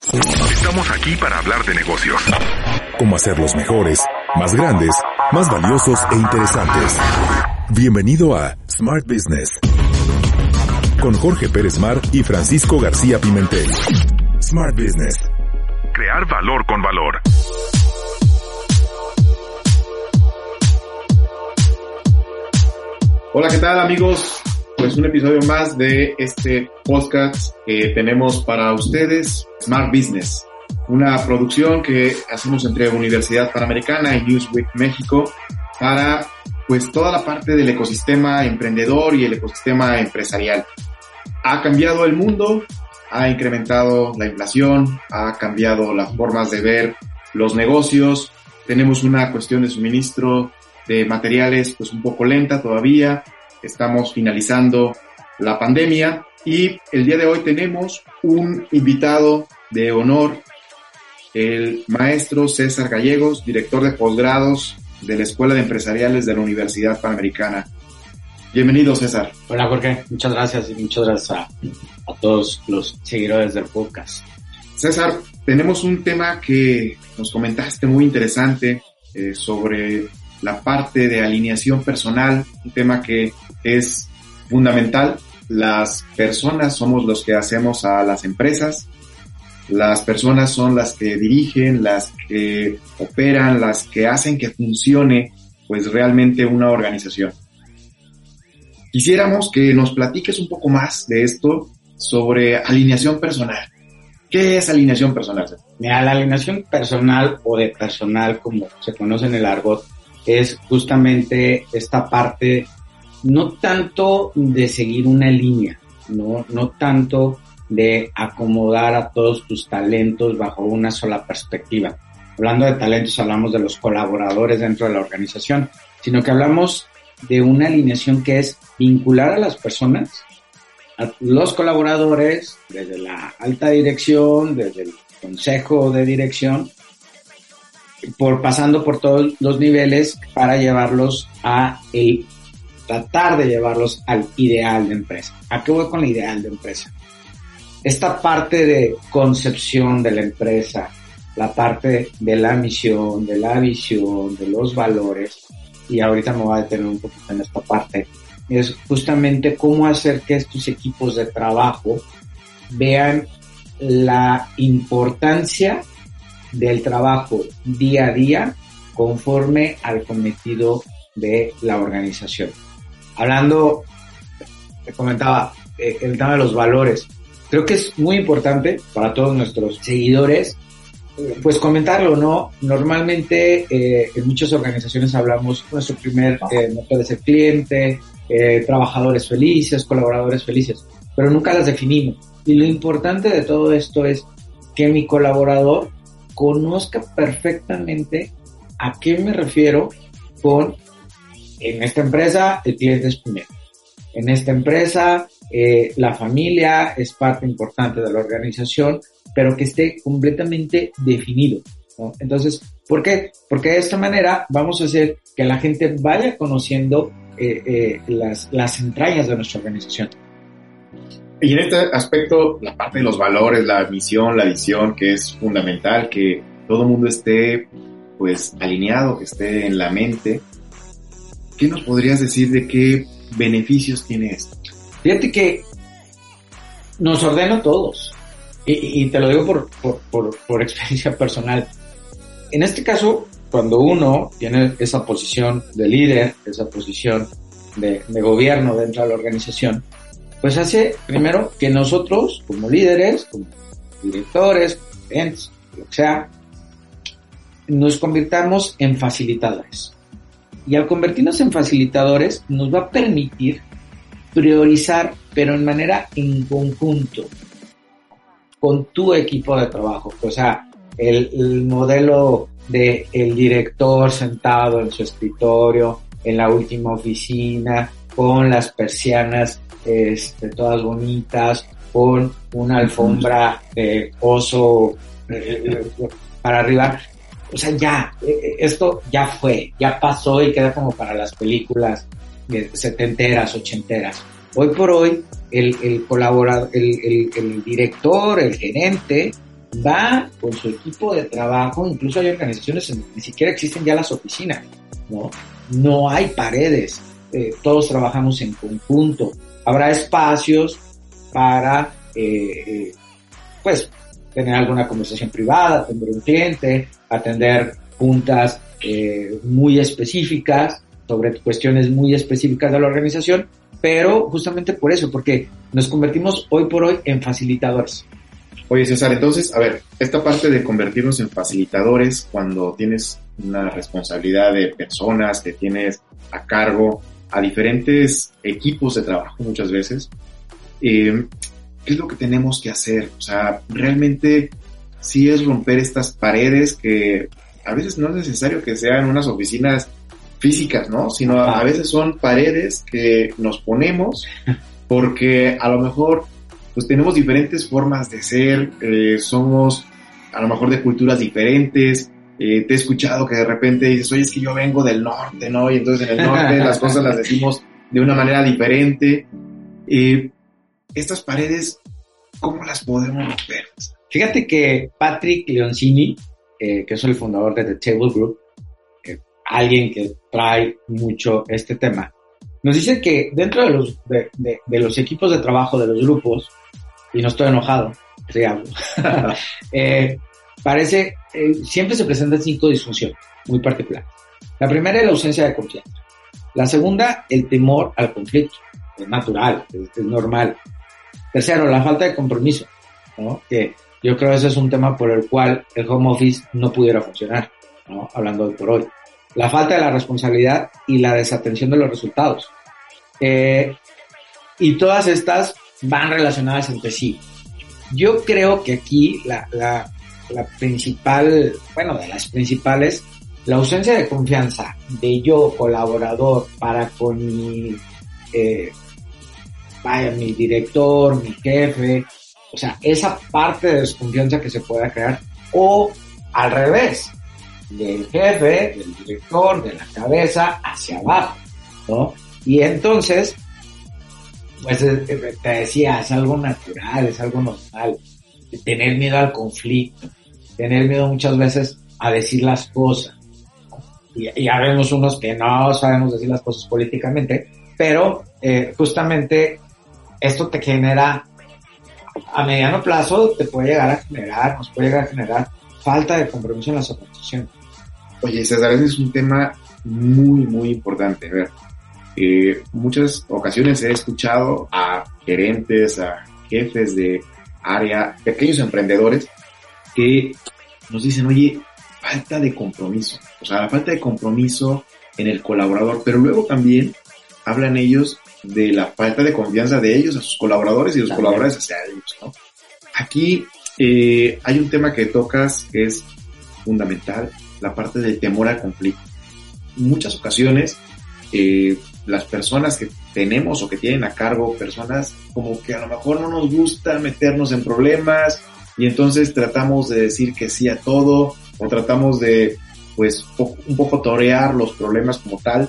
Estamos aquí para hablar de negocios. Cómo hacerlos mejores, más grandes, más valiosos e interesantes. Bienvenido a Smart Business. Con Jorge Pérez Mar y Francisco García Pimentel. Smart Business. Crear valor con valor. Hola, ¿qué tal amigos? Pues un episodio más de este podcast que tenemos para ustedes, Smart Business, una producción que hacemos entre Universidad Panamericana y Newsweek México para pues toda la parte del ecosistema emprendedor y el ecosistema empresarial. Ha cambiado el mundo, ha incrementado la inflación, ha cambiado las formas de ver los negocios, tenemos una cuestión de suministro de materiales pues un poco lenta todavía, estamos finalizando la pandemia y el día de hoy tenemos un invitado de honor, el maestro César Gallegos, director de posgrados de la Escuela de Empresariales de la Universidad Panamericana. Bienvenido, César. Hola, Jorge. Muchas gracias y muchas gracias a, a todos los seguidores del podcast. César, tenemos un tema que nos comentaste muy interesante eh, sobre la parte de alineación personal, un tema que es fundamental. Las personas somos los que hacemos a las empresas, las personas son las que dirigen, las que operan, las que hacen que funcione pues realmente una organización. Quisiéramos que nos platiques un poco más de esto sobre alineación personal. ¿Qué es alineación personal? Mira, la alineación personal o de personal, como se conoce en el argot, es justamente esta parte, no tanto de seguir una línea, no, no tanto de acomodar a todos tus talentos bajo una sola perspectiva. Hablando de talentos, hablamos de los colaboradores dentro de la organización, sino que hablamos de una alineación que es vincular a las personas, a los colaboradores, desde la alta dirección, desde el consejo de dirección, por pasando por todos los niveles para llevarlos a el tratar de llevarlos al ideal de empresa. ¿A qué voy con el ideal de empresa? Esta parte de concepción de la empresa, la parte de la misión, de la visión, de los valores, y ahorita me voy a detener un poquito en esta parte, es justamente cómo hacer que estos equipos de trabajo vean la importancia del trabajo día a día conforme al cometido de la organización. Hablando, te comentaba, eh, el tema de los valores. Creo que es muy importante para todos nuestros seguidores, pues comentarlo, ¿no? Normalmente eh, en muchas organizaciones hablamos, nuestro primer eh, motor es cliente, eh, trabajadores felices, colaboradores felices, pero nunca las definimos. Y lo importante de todo esto es que mi colaborador conozca perfectamente a qué me refiero con, en esta empresa, el cliente es primero. En esta empresa, eh, la familia es parte importante de la organización, pero que esté completamente definido. ¿no? Entonces, ¿por qué? Porque de esta manera vamos a hacer que la gente vaya conociendo eh, eh, las, las entrañas de nuestra organización. Y en este aspecto, la parte de los valores, la misión, la visión, que es fundamental, que todo el mundo esté pues alineado, que esté en la mente. ¿Qué nos podrías decir de qué beneficios tiene esto? Fíjate que nos ordena todos. Y, te lo digo por, por, experiencia personal. En este caso, cuando uno tiene esa posición de líder, esa posición de, gobierno dentro de la organización, pues hace primero que nosotros, como líderes, como directores, gerentes, lo que sea, nos convirtamos en facilitadores. Y al convertirnos en facilitadores nos va a permitir priorizar, pero en manera en conjunto, con tu equipo de trabajo. O sea, el, el modelo de el director sentado en su escritorio, en la última oficina, con las persianas este, todas bonitas, con una alfombra de oso eh, para arriba. O sea, ya, eh, esto ya fue, ya pasó y queda como para las películas setenteras, ochenteras. Hoy por hoy, el, el colaborador, el, el, el director, el gerente, va con su equipo de trabajo, incluso hay organizaciones en ni siquiera existen ya las oficinas, ¿no? No hay paredes, eh, todos trabajamos en conjunto. Habrá espacios para, eh, eh, pues, tener alguna conversación privada, atender un cliente, atender juntas eh, muy específicas sobre cuestiones muy específicas de la organización, pero justamente por eso, porque nos convertimos hoy por hoy en facilitadores. Oye, César, entonces, a ver, esta parte de convertirnos en facilitadores cuando tienes una responsabilidad de personas que tienes a cargo, a diferentes equipos de trabajo muchas veces, eh, ¿qué es lo que tenemos que hacer? O sea, realmente sí es romper estas paredes que a veces no es necesario que sean unas oficinas físicas, ¿no? Sino a veces son paredes que nos ponemos porque a lo mejor pues tenemos diferentes formas de ser, eh, somos a lo mejor de culturas diferentes. Eh, te he escuchado que de repente dices, oye, es que yo vengo del norte, ¿no? Y entonces en el norte las cosas las decimos de una manera diferente. Eh, estas paredes, ¿cómo las podemos romper? Fíjate que Patrick Leoncini, eh, que es el fundador de The Table Group, eh, alguien que trae mucho este tema, nos dice que dentro de los, de, de, de los equipos de trabajo de los grupos, y no estoy enojado, digamos, eh, parece, eh, siempre se presentan cinco disfunciones muy particulares. La primera es la ausencia de confianza. La segunda, el temor al conflicto. Es natural, es, es normal. Tercero, la falta de compromiso. Que yo creo que ese es un tema por el cual el home office no pudiera funcionar. Hablando hoy por hoy. La falta de la responsabilidad y la desatención de los resultados. Eh, y todas estas van relacionadas entre sí. Yo creo que aquí la, la, la principal, bueno, de las principales, la ausencia de confianza de yo, colaborador, para con mi, eh, vaya, mi director, mi jefe, o sea, esa parte de desconfianza que se pueda crear, o al revés, del jefe, del director, de la cabeza hacia abajo, ¿no? Y entonces, pues te decía, es algo natural, es algo normal, tener miedo al conflicto, tener miedo muchas veces a decir las cosas. Y, y ya vemos unos que no sabemos decir las cosas políticamente, pero eh, justamente esto te genera, a mediano plazo, te puede llegar a generar, nos puede llegar a generar falta de compromiso en las organizaciones. Oye, César, ese es un tema muy, muy importante. A eh, muchas ocasiones he escuchado a gerentes, a jefes de área, pequeños emprendedores, que nos dicen, oye, falta de compromiso. O sea, la falta de compromiso en el colaborador, pero luego también hablan ellos de la falta de confianza de ellos a sus colaboradores y los también. colaboradores hacia ellos, ¿no? Aquí eh, hay un tema que tocas que es fundamental, la parte del temor al conflicto. En muchas ocasiones, eh, las personas que tenemos o que tienen a cargo, personas como que a lo mejor no nos gusta meternos en problemas y entonces tratamos de decir que sí a todo o tratamos de, pues, un poco torear los problemas como tal.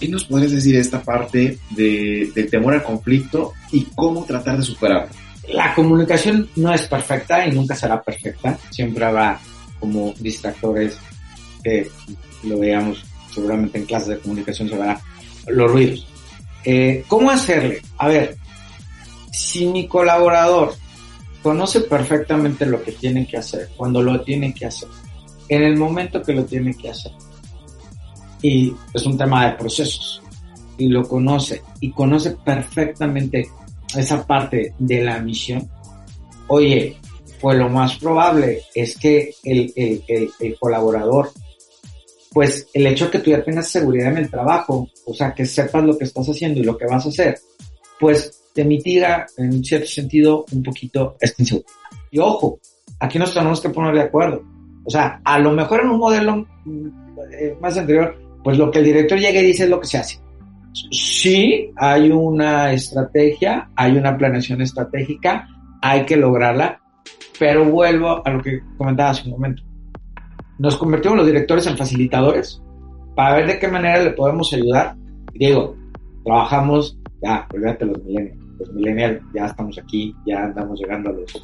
¿Qué nos podrías decir esta parte de, del temor al conflicto y cómo tratar de superarlo? La comunicación no es perfecta y nunca será perfecta. Siempre habrá como distractores que lo veamos seguramente en clases de comunicación se verá los ruidos. Eh, ¿Cómo hacerle? A ver, si mi colaborador conoce perfectamente lo que tiene que hacer, cuando lo tiene que hacer, en el momento que lo tiene que hacer, y es un tema de procesos, y lo conoce, y conoce perfectamente esa parte de la misión, oye, pues lo más probable es que el, el, el, el colaborador pues el hecho de que tú ya tengas seguridad en el trabajo, o sea, que sepas lo que estás haciendo y lo que vas a hacer, pues te mitiga en cierto sentido un poquito esta inseguridad. Y ojo, aquí nos tenemos que poner de acuerdo. O sea, a lo mejor en un modelo mm, eh, más anterior, pues lo que el director llega y dice es lo que se hace. Sí, hay una estrategia, hay una planeación estratégica, hay que lograrla, pero vuelvo a lo que comentaba hace un momento. Nos convertimos los directores en facilitadores para ver de qué manera le podemos ayudar. Digo, trabajamos, ya, olvídate los millennials, los millennials ya estamos aquí, ya andamos llegando a los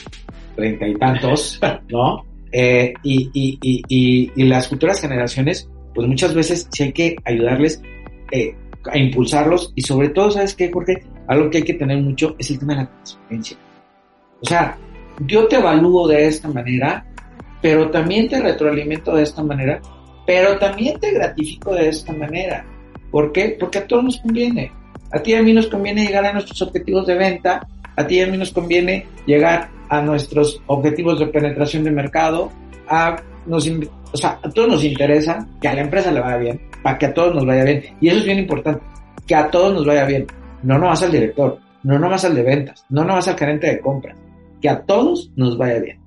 treinta y tantos, ¿no? Eh, y, y, y, y, las futuras generaciones, pues muchas veces sí hay que ayudarles eh, a impulsarlos y sobre todo, ¿sabes qué, Jorge? Algo que hay que tener mucho es el tema de la transparencia. O sea, yo te evalúo de esta manera, pero también te retroalimento de esta manera, pero también te gratifico de esta manera. ¿Por qué? Porque a todos nos conviene. A ti y a mí nos conviene llegar a nuestros objetivos de venta, a ti y a mí nos conviene llegar a nuestros objetivos de penetración de mercado, a, nos, o sea, a todos nos interesa que a la empresa le vaya bien, para que a todos nos vaya bien. Y eso es bien importante, que a todos nos vaya bien. No nomás al director, no nomás al de ventas, no nomás al gerente de compras, que a todos nos vaya bien.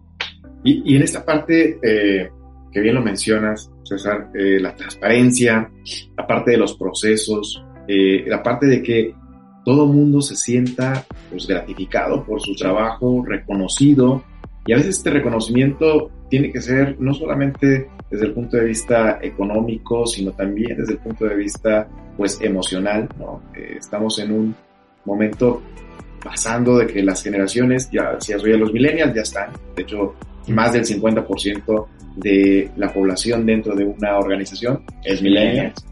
Y, y en esta parte, eh, que bien lo mencionas, César, eh, la transparencia, la parte de los procesos, eh, la parte de que todo mundo se sienta pues, gratificado por su trabajo, reconocido, y a veces este reconocimiento tiene que ser no solamente desde el punto de vista económico, sino también desde el punto de vista pues emocional, ¿no? Eh, estamos en un momento pasando de que las generaciones, ya si ya los millennials, ya están, de hecho, más del 50% de la población dentro de una organización es millennials,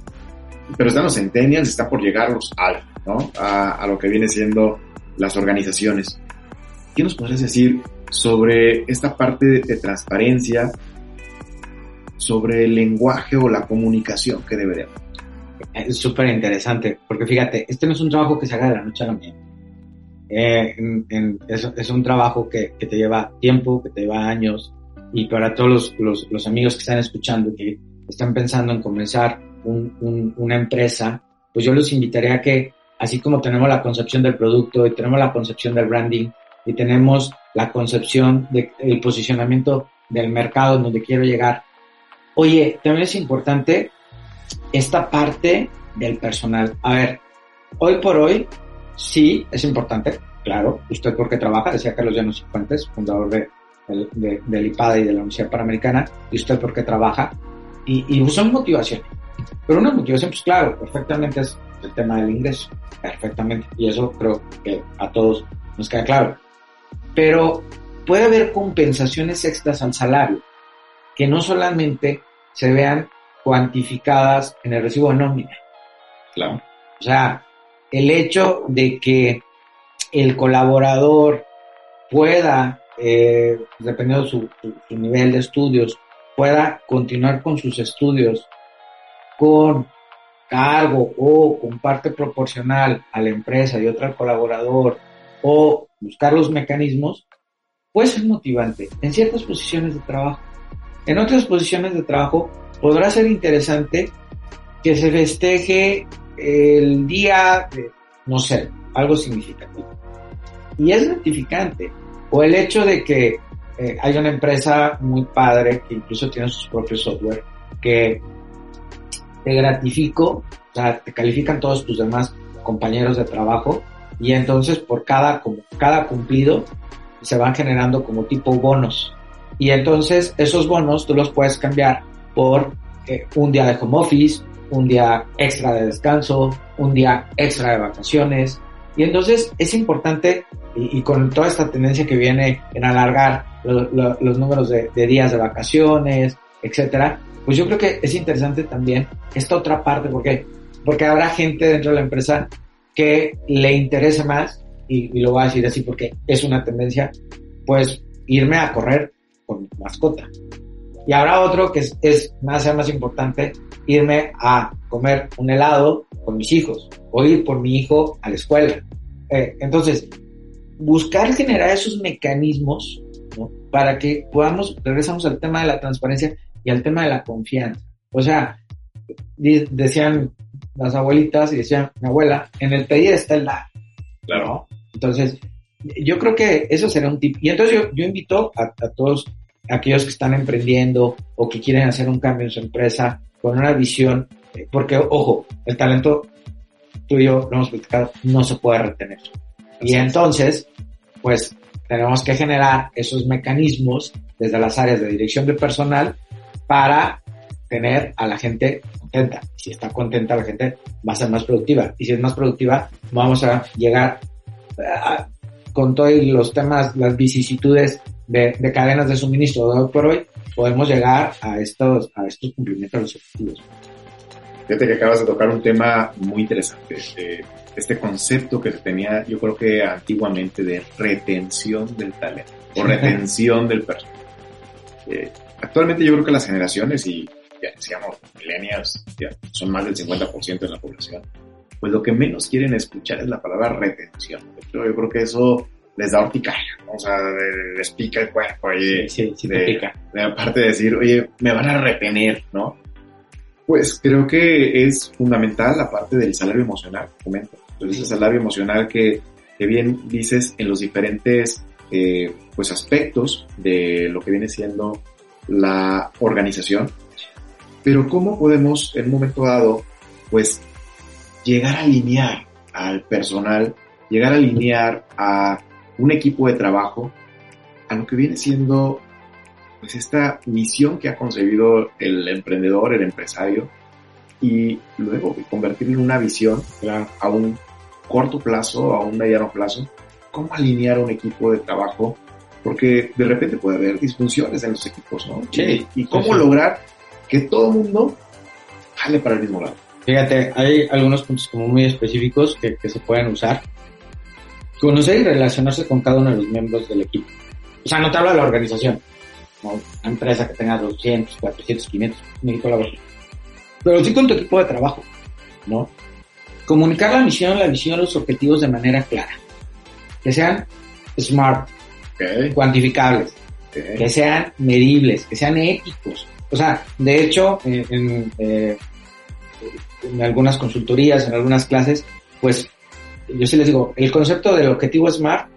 pero están los centennials, está por llegar los alfa, ¿no? A, a, lo que viene siendo las organizaciones. ¿Qué nos podrías decir sobre esta parte de, de transparencia, sobre el lenguaje o la comunicación que debería haber? Es súper interesante, porque fíjate, este no es un trabajo que se haga de la noche a la mañana. Eh, en, en, es, es, un trabajo que, que, te lleva tiempo, que te lleva años, y para todos los, los, los amigos que están escuchando, que están pensando en comenzar un, un, una empresa, pues yo los invitaría a que, así como tenemos la concepción del producto y tenemos la concepción del branding y tenemos la concepción del de, posicionamiento del mercado en donde quiero llegar, oye, también es importante esta parte del personal. A ver, hoy por hoy, sí, es importante, claro, usted porque trabaja, decía Carlos Llanos Fuentes, fundador de, de, de, del IPADA y de la Universidad Panamericana, y usted porque trabaja, y, y son motivaciones. Pero una motivación, pues claro, perfectamente es el tema del ingreso, perfectamente, y eso creo que a todos nos queda claro. Pero puede haber compensaciones extras al salario, que no solamente se vean cuantificadas en el recibo de nómina. Claro. O sea, el hecho de que el colaborador pueda, eh, dependiendo de su, su, su, nivel de estudios, pueda continuar con sus estudios con cargo o con parte proporcional a la empresa y otra al colaborador o buscar los mecanismos, puede ser motivante en ciertas posiciones de trabajo. En otras posiciones de trabajo podrá ser interesante que se festeje el día de, no sé, algo significativo. Y es gratificante. O el hecho de que eh, hay una empresa muy padre que incluso tiene sus propios software que te gratifico, o sea, te califican todos tus demás compañeros de trabajo y entonces por cada, como, cada cumplido se van generando como tipo bonos. Y entonces esos bonos tú los puedes cambiar por eh, un día de home office, un día extra de descanso, un día extra de vacaciones. Y entonces es importante, y, con toda esta tendencia que viene en alargar lo, lo, los números de, de, días de vacaciones, etcétera, pues yo creo que es interesante también esta otra parte, porque porque habrá gente dentro de la empresa que le interese más, y, lo voy a decir así porque es una tendencia, pues irme a correr con mascota. Y habrá otro que es, más, más importante, irme a comer un helado con mis hijos o ir por mi hijo a la escuela. Eh, entonces, buscar generar esos mecanismos para que podamos, regresamos al tema de la transparencia y al tema de la confianza. O sea, decían las abuelitas y decían mi abuela, en el pedir está el dar. Claro. ¿no? Entonces, yo creo que eso será un tip. Y entonces yo, yo invito a, a, todos aquellos que están emprendiendo o que quieren hacer un cambio en su empresa con una visión, eh, porque ojo, el talento, tú y yo lo hemos platicado, no se puede retener. Y entonces, pues tenemos que generar esos mecanismos desde las áreas de dirección de personal para tener a la gente contenta. Si está contenta la gente va a ser más productiva. Y si es más productiva, vamos a llegar a, con todos los temas, las vicisitudes de, de, cadenas de suministro de hoy por hoy, podemos llegar a estos, a estos cumplimientos de los objetivos. Fíjate que acabas de tocar un tema muy interesante. Eh, este concepto que se tenía, yo creo que antiguamente, de retención del talento o retención del personal. Eh, actualmente yo creo que las generaciones, y ya decíamos, millennials, ya son más del 50% de la población, pues lo que menos quieren escuchar es la palabra retención. Yo, yo creo que eso les da horticaria, o sea, les pica el cuerpo, oye, sí, sí, sí de, pica. de aparte de decir, oye, me van a retener, ¿no? Pues creo que es fundamental la parte del salario emocional, comento. Entonces, ese salario emocional que, que bien dices en los diferentes eh, pues aspectos de lo que viene siendo la organización. Pero cómo podemos en un momento dado, pues, llegar a alinear al personal, llegar a alinear a un equipo de trabajo a lo que viene siendo pues esta misión que ha concebido el emprendedor, el empresario, y luego convertirlo en una visión Claro. a un corto plazo, a un mediano plazo, cómo alinear un equipo de trabajo, porque de repente puede haber disfunciones en los equipos, ¿no? Sí, Y, y cómo sí, sí. lograr que todo el mundo jale para el mismo lado. Fíjate, hay algunos puntos como muy específicos que, que se pueden usar. Conocer y relacionarse con cada uno de los miembros del equipo. O sea, no te habla de la organización. ¿no? Una empresa que tenga 200, 400, 500 mil colaboradores. Pero sí con tu equipo de trabajo, ¿no? Comunicar la misión, la visión, los objetivos de manera clara. Que sean smart, cuantificables, que sean medibles, que sean éticos. O sea, de hecho, en, en, eh, en algunas consultorías, en algunas clases, pues yo sí les digo, el concepto del objetivo SMART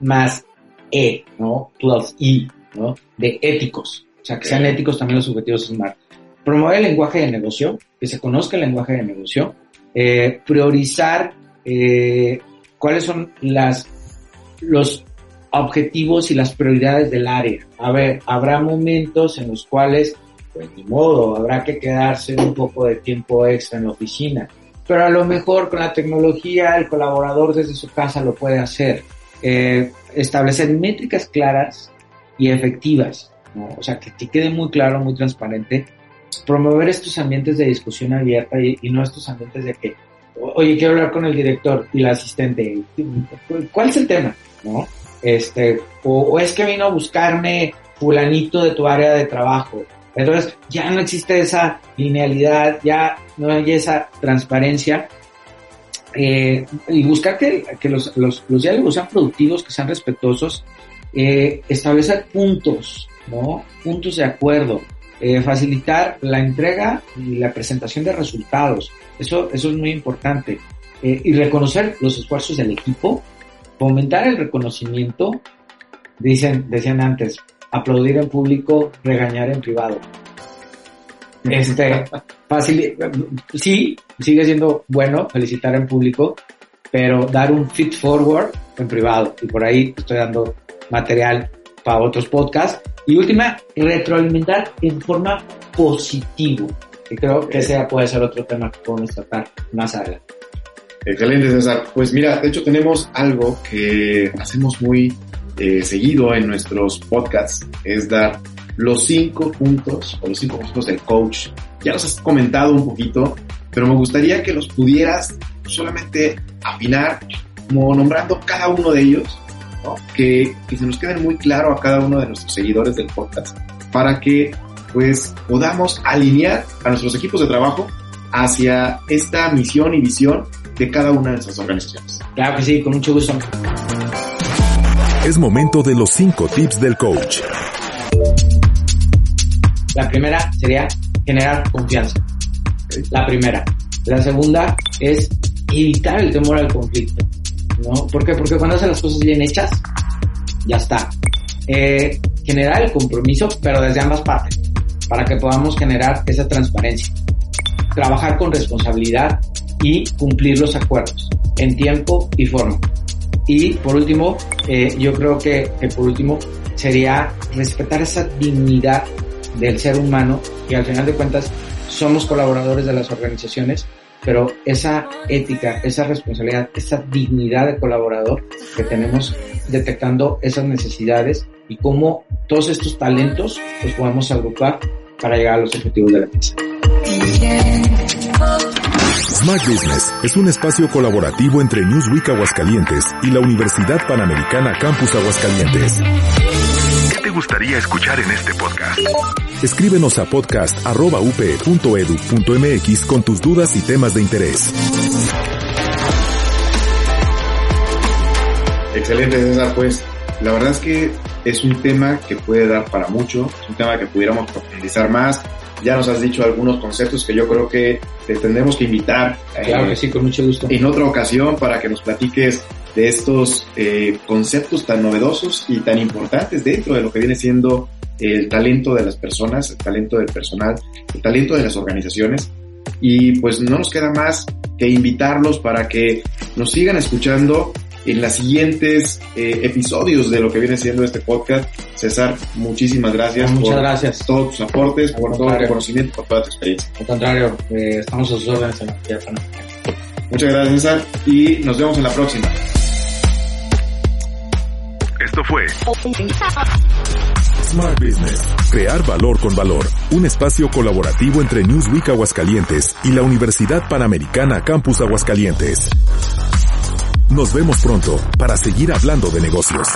más E, ¿no? 12E, ¿no? De éticos. O sea, que sean éticos también los objetivos SMART. Promover el lenguaje de negocio, que se conozca el lenguaje de negocio. Eh, priorizar eh, cuáles son las, los objetivos y las prioridades del área. A ver, habrá momentos en los cuales, pues ni modo, habrá que quedarse un poco de tiempo extra en la oficina. Pero a lo mejor con la tecnología el colaborador desde su casa lo puede hacer. Eh, establecer métricas claras y efectivas, ¿no? O sea, que te quede muy claro, muy transparente. Promover estos ambientes de discusión abierta y, y no estos ambientes de que, oye, quiero hablar con el director y la asistente. ¿Cuál es el tema? ¿No? Este, o, o, es que vino a buscarme fulanito de tu área de trabajo. Entonces ya no existe esa linealidad, ya no hay esa transparencia. Eh, y buscar que, que los, los, los, diálogos sean productivos, que sean respetuosos, eh, establecer puntos, ¿no? Puntos de acuerdo, eh, facilitar la entrega y la presentación de resultados. Eso, eso es muy importante. Eh, y reconocer los esfuerzos del equipo fomentar el reconocimiento, dicen, decían antes, aplaudir en público, regañar en privado. Este, fácil, sí, sigue siendo bueno felicitar en público, pero dar un feed forward en privado. Y por ahí estoy dando material para otros podcasts. Y última, retroalimentar en forma positiva. Y creo que ese puede ser otro tema que podemos tratar más adelante. Excelente, César. Pues mira, de hecho tenemos algo que hacemos muy eh, seguido en nuestros podcasts, es dar los cinco puntos o los cinco puntos del coach. Ya los has comentado un poquito, pero me gustaría que los pudieras solamente afinar, como nombrando cada uno de ellos, ¿no? que, que se nos queden muy claro a cada uno de nuestros seguidores del podcast, para que pues podamos alinear a nuestros equipos de trabajo hacia esta misión y visión de cada una de nuestras organizaciones. Claro que sí, con mucho gusto. Es momento de los cinco tips del coach. La primera sería generar confianza. La primera. La segunda es evitar el temor al conflicto. ¿no? ¿Por qué? Porque cuando hacen las cosas bien hechas, ya está. Eh, generar el compromiso, pero desde ambas partes, para que podamos generar esa transparencia. Trabajar con responsabilidad y cumplir los acuerdos en tiempo y forma. Y por último, eh, yo creo que, que por último sería respetar esa dignidad del ser humano y al final de cuentas somos colaboradores de las organizaciones, pero esa ética, esa responsabilidad, esa dignidad de colaborador que tenemos detectando esas necesidades y cómo todos estos talentos los podemos agrupar para llegar a los objetivos de la empresa. Smart Business es un espacio colaborativo entre Newsweek Aguascalientes y la Universidad Panamericana Campus Aguascalientes. ¿Qué te gustaría escuchar en este podcast? Escríbenos a podcast.upe.edu.mx con tus dudas y temas de interés. Excelente, César. Pues la verdad es que es un tema que puede dar para mucho, es un tema que pudiéramos profundizar más. Ya nos has dicho algunos conceptos que yo creo que te tendremos que invitar Claro que sí, con mucho gusto. en otra ocasión para que nos platiques de estos eh, conceptos tan novedosos y tan importantes dentro de lo que viene siendo el talento de las personas, el talento del personal, el talento de las organizaciones. Y pues no nos queda más que invitarlos para que nos sigan escuchando en los siguientes eh, episodios de lo que viene siendo este podcast. César, muchísimas gracias Muchas por gracias. todos tus aportes, Al por todo tu contrario. conocimiento, por toda tu experiencia. Al contrario, eh, estamos a sus órdenes en la Universidad Panamericana. Muchas gracias, César, y nos vemos en la próxima. Esto fue Smart Business. Crear valor con valor. Un espacio colaborativo entre Newsweek Aguascalientes y la Universidad Panamericana Campus Aguascalientes. Nos vemos pronto para seguir hablando de negocios.